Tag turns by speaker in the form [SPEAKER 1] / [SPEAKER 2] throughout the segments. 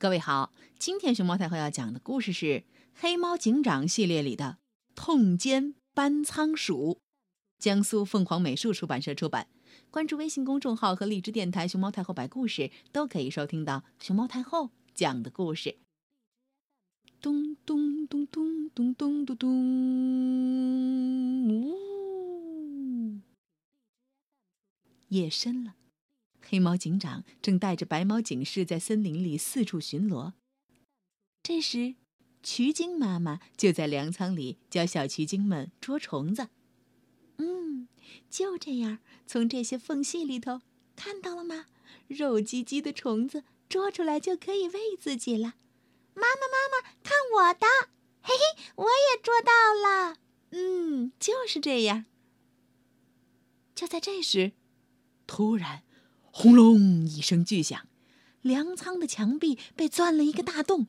[SPEAKER 1] 各位好，今天熊猫太后要讲的故事是《黑猫警长》系列里的《痛歼搬仓鼠》，江苏凤凰美术出版社出版。关注微信公众号和荔枝电台“熊猫太后摆故事”，都可以收听到熊猫太后讲的故事。咚咚咚咚咚咚咚咚，呜！夜深了。黑猫警长正带着白猫警士在森林里四处巡逻。这时，渠精妈妈就在粮仓里教小渠精们捉虫子。嗯，就这样，从这些缝隙里头，看到了吗？肉唧唧的虫子捉出来就可以喂自己了。
[SPEAKER 2] 妈妈，妈妈，看我的！嘿嘿，我也捉到了。
[SPEAKER 1] 嗯，就是这样。就在这时，突然。轰隆一声巨响，粮仓的墙壁被钻了一个大洞。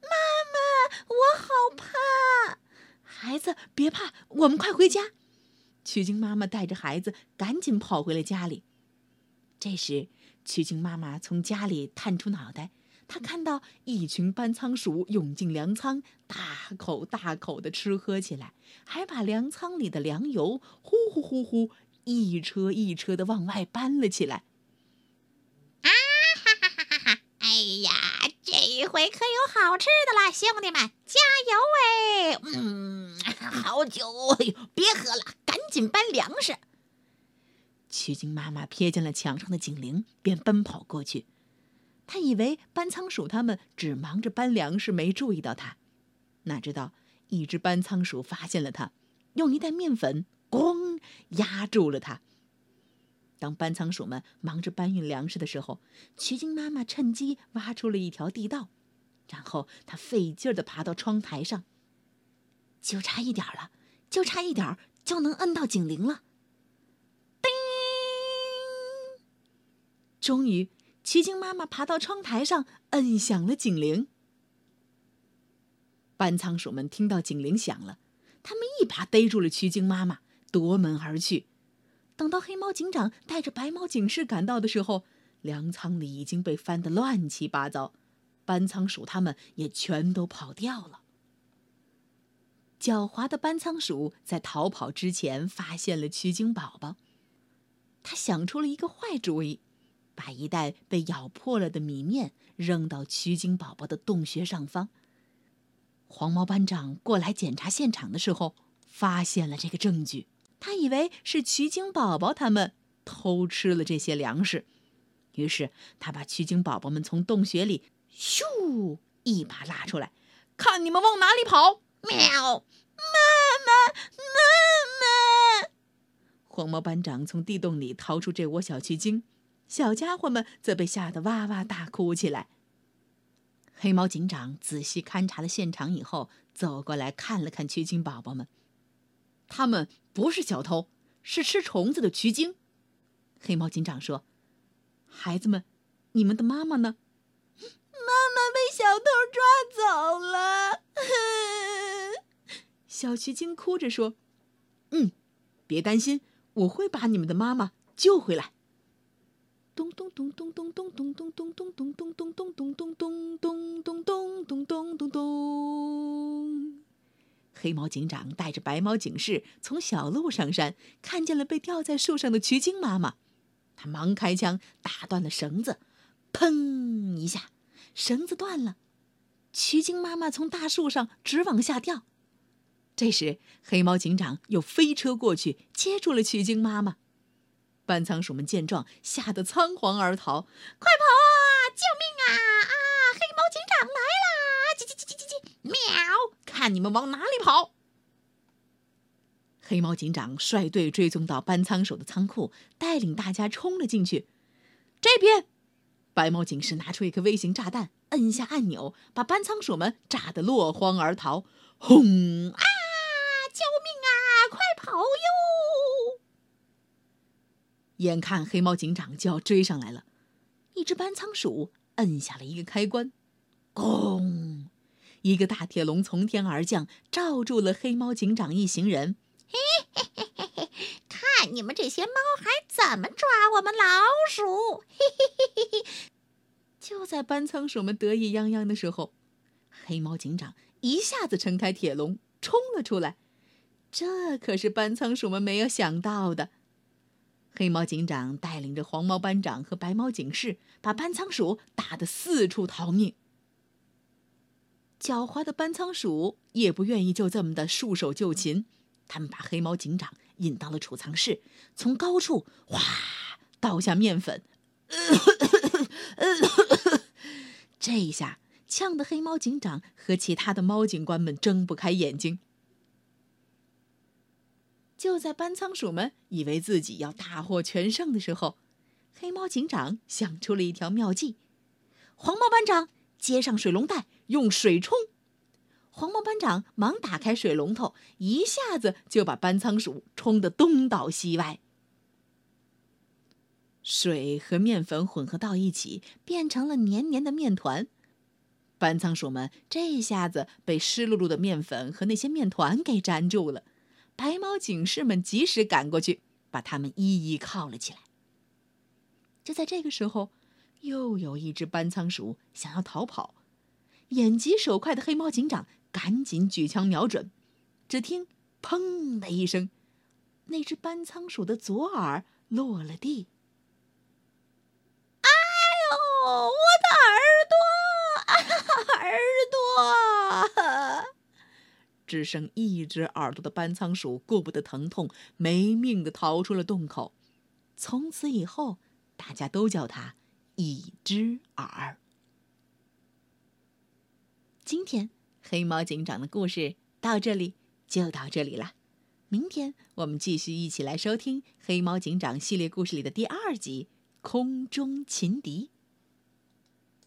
[SPEAKER 2] 妈妈，我好怕！
[SPEAKER 1] 孩子别怕，我们快回家。曲靖妈妈带着孩子赶紧跑回了家里。这时，曲靖妈妈从家里探出脑袋，她看到一群搬仓鼠涌进粮仓，大口大口的吃喝起来，还把粮仓里的粮油呼呼呼呼一车一车的往外搬了起来。
[SPEAKER 2] 哎哎呀，这回可有好吃的啦，兄弟们，加油哎！嗯，好酒，哎呦，别喝了，赶紧搬粮食。
[SPEAKER 1] 曲靖妈妈瞥见了墙上的警铃，便奔跑过去。她以为搬仓鼠他们只忙着搬粮食，没注意到她。哪知道一只搬仓鼠发现了她，用一袋面粉“咣”压住了她。当搬仓鼠们忙着搬运粮食的时候，曲靖妈妈趁机挖出了一条地道，然后她费劲儿地爬到窗台上。就差一点了，就差一点就能摁到警铃了。叮！终于，曲靖妈妈爬到窗台上，摁响了警铃。搬仓鼠们听到警铃响了，他们一把逮住了曲靖妈妈，夺门而去。等到黑猫警长带着白猫警士赶到的时候，粮仓里已经被翻得乱七八糟，搬仓鼠他们也全都跑掉了。狡猾的搬仓鼠在逃跑之前发现了曲靖宝宝，他想出了一个坏主意，把一袋被咬破了的米面扔到曲靖宝宝的洞穴上方。黄毛班长过来检查现场的时候，发现了这个证据。他以为是曲靖宝宝他们偷吃了这些粮食，于是他把曲靖宝宝们从洞穴里咻一把拉出来，看你们往哪里跑！
[SPEAKER 2] 喵！妈妈，妈妈！
[SPEAKER 1] 黄毛班长从地洞里掏出这窝小曲靖，小家伙们则被吓得哇哇大哭起来。黑猫警长仔细勘察了现场以后，走过来看了看曲靖宝宝们。他们不是小偷，是吃虫子的渠精。黑猫警长说：“孩子们，你们的妈妈呢？”
[SPEAKER 2] 妈妈被小偷抓走了。
[SPEAKER 1] 小渠精哭着说：“嗯，别担心，我会把你们的妈妈救回来。”咚咚咚咚咚咚咚咚咚咚咚咚咚咚咚咚咚咚黑猫警长带着白猫警士从小路上山，看见了被吊在树上的渠精妈妈，他忙开枪打断了绳子，砰一下，绳子断了，渠精妈妈从大树上直往下掉。这时，黑猫警长又飞车过去接住了渠精妈妈，搬仓鼠们见状吓得仓皇而逃，
[SPEAKER 2] 快跑啊！救命啊！啊！黑猫警长来啦！叽叽叽叽叽叽，喵！
[SPEAKER 1] 看你们往哪里跑！黑猫警长率队追踪到搬仓鼠的仓库，带领大家冲了进去。这边，白猫警士拿出一颗微型炸弹，摁下按钮，把搬仓鼠们炸得落荒而逃。轰！啊！
[SPEAKER 2] 救命啊！快跑哟！
[SPEAKER 1] 眼看黑猫警长就要追上来了，一只搬仓鼠摁下了一个开关，咣！一个大铁笼从天而降，罩住了黑猫警长一行人。
[SPEAKER 2] 嘿嘿嘿嘿嘿，看你们这些猫孩怎么抓我们老鼠！嘿嘿嘿嘿嘿。
[SPEAKER 1] 就在班仓鼠们得意洋洋的时候，黑猫警长一下子撑开铁笼冲了出来。这可是班仓鼠们没有想到的。黑猫警长带领着黄猫班长和白猫警士，把班仓鼠打得四处逃命。狡猾的班仓鼠也不愿意就这么的束手就擒，他们把黑猫警长引到了储藏室，从高处哗倒下面粉。这一下呛得黑猫警长和其他的猫警官们睁不开眼睛。就在班仓鼠们以为自己要大获全胜的时候，黑猫警长想出了一条妙计。黄猫班长接上水龙带，用水冲。黄毛班长忙打开水龙头，一下子就把班仓鼠冲得东倒西歪。水和面粉混合到一起，变成了黏黏的面团。班仓鼠们这下子被湿漉漉的面粉和那些面团给粘住了。白猫警士们及时赶过去，把他们一一铐了起来。就在这个时候，又有一只班仓鼠想要逃跑，眼疾手快的黑猫警长赶紧举枪瞄准。只听“砰”的一声，那只班仓鼠的左耳落了地。
[SPEAKER 2] 哎呦，我的耳朵，耳朵！
[SPEAKER 1] 只剩一只耳朵的班仓鼠顾不得疼痛，没命的逃出了洞口。从此以后，大家都叫它一只耳。今天黑猫警长的故事到这里就到这里了。明天我们继续一起来收听黑猫警长系列故事里的第二集《空中情敌》。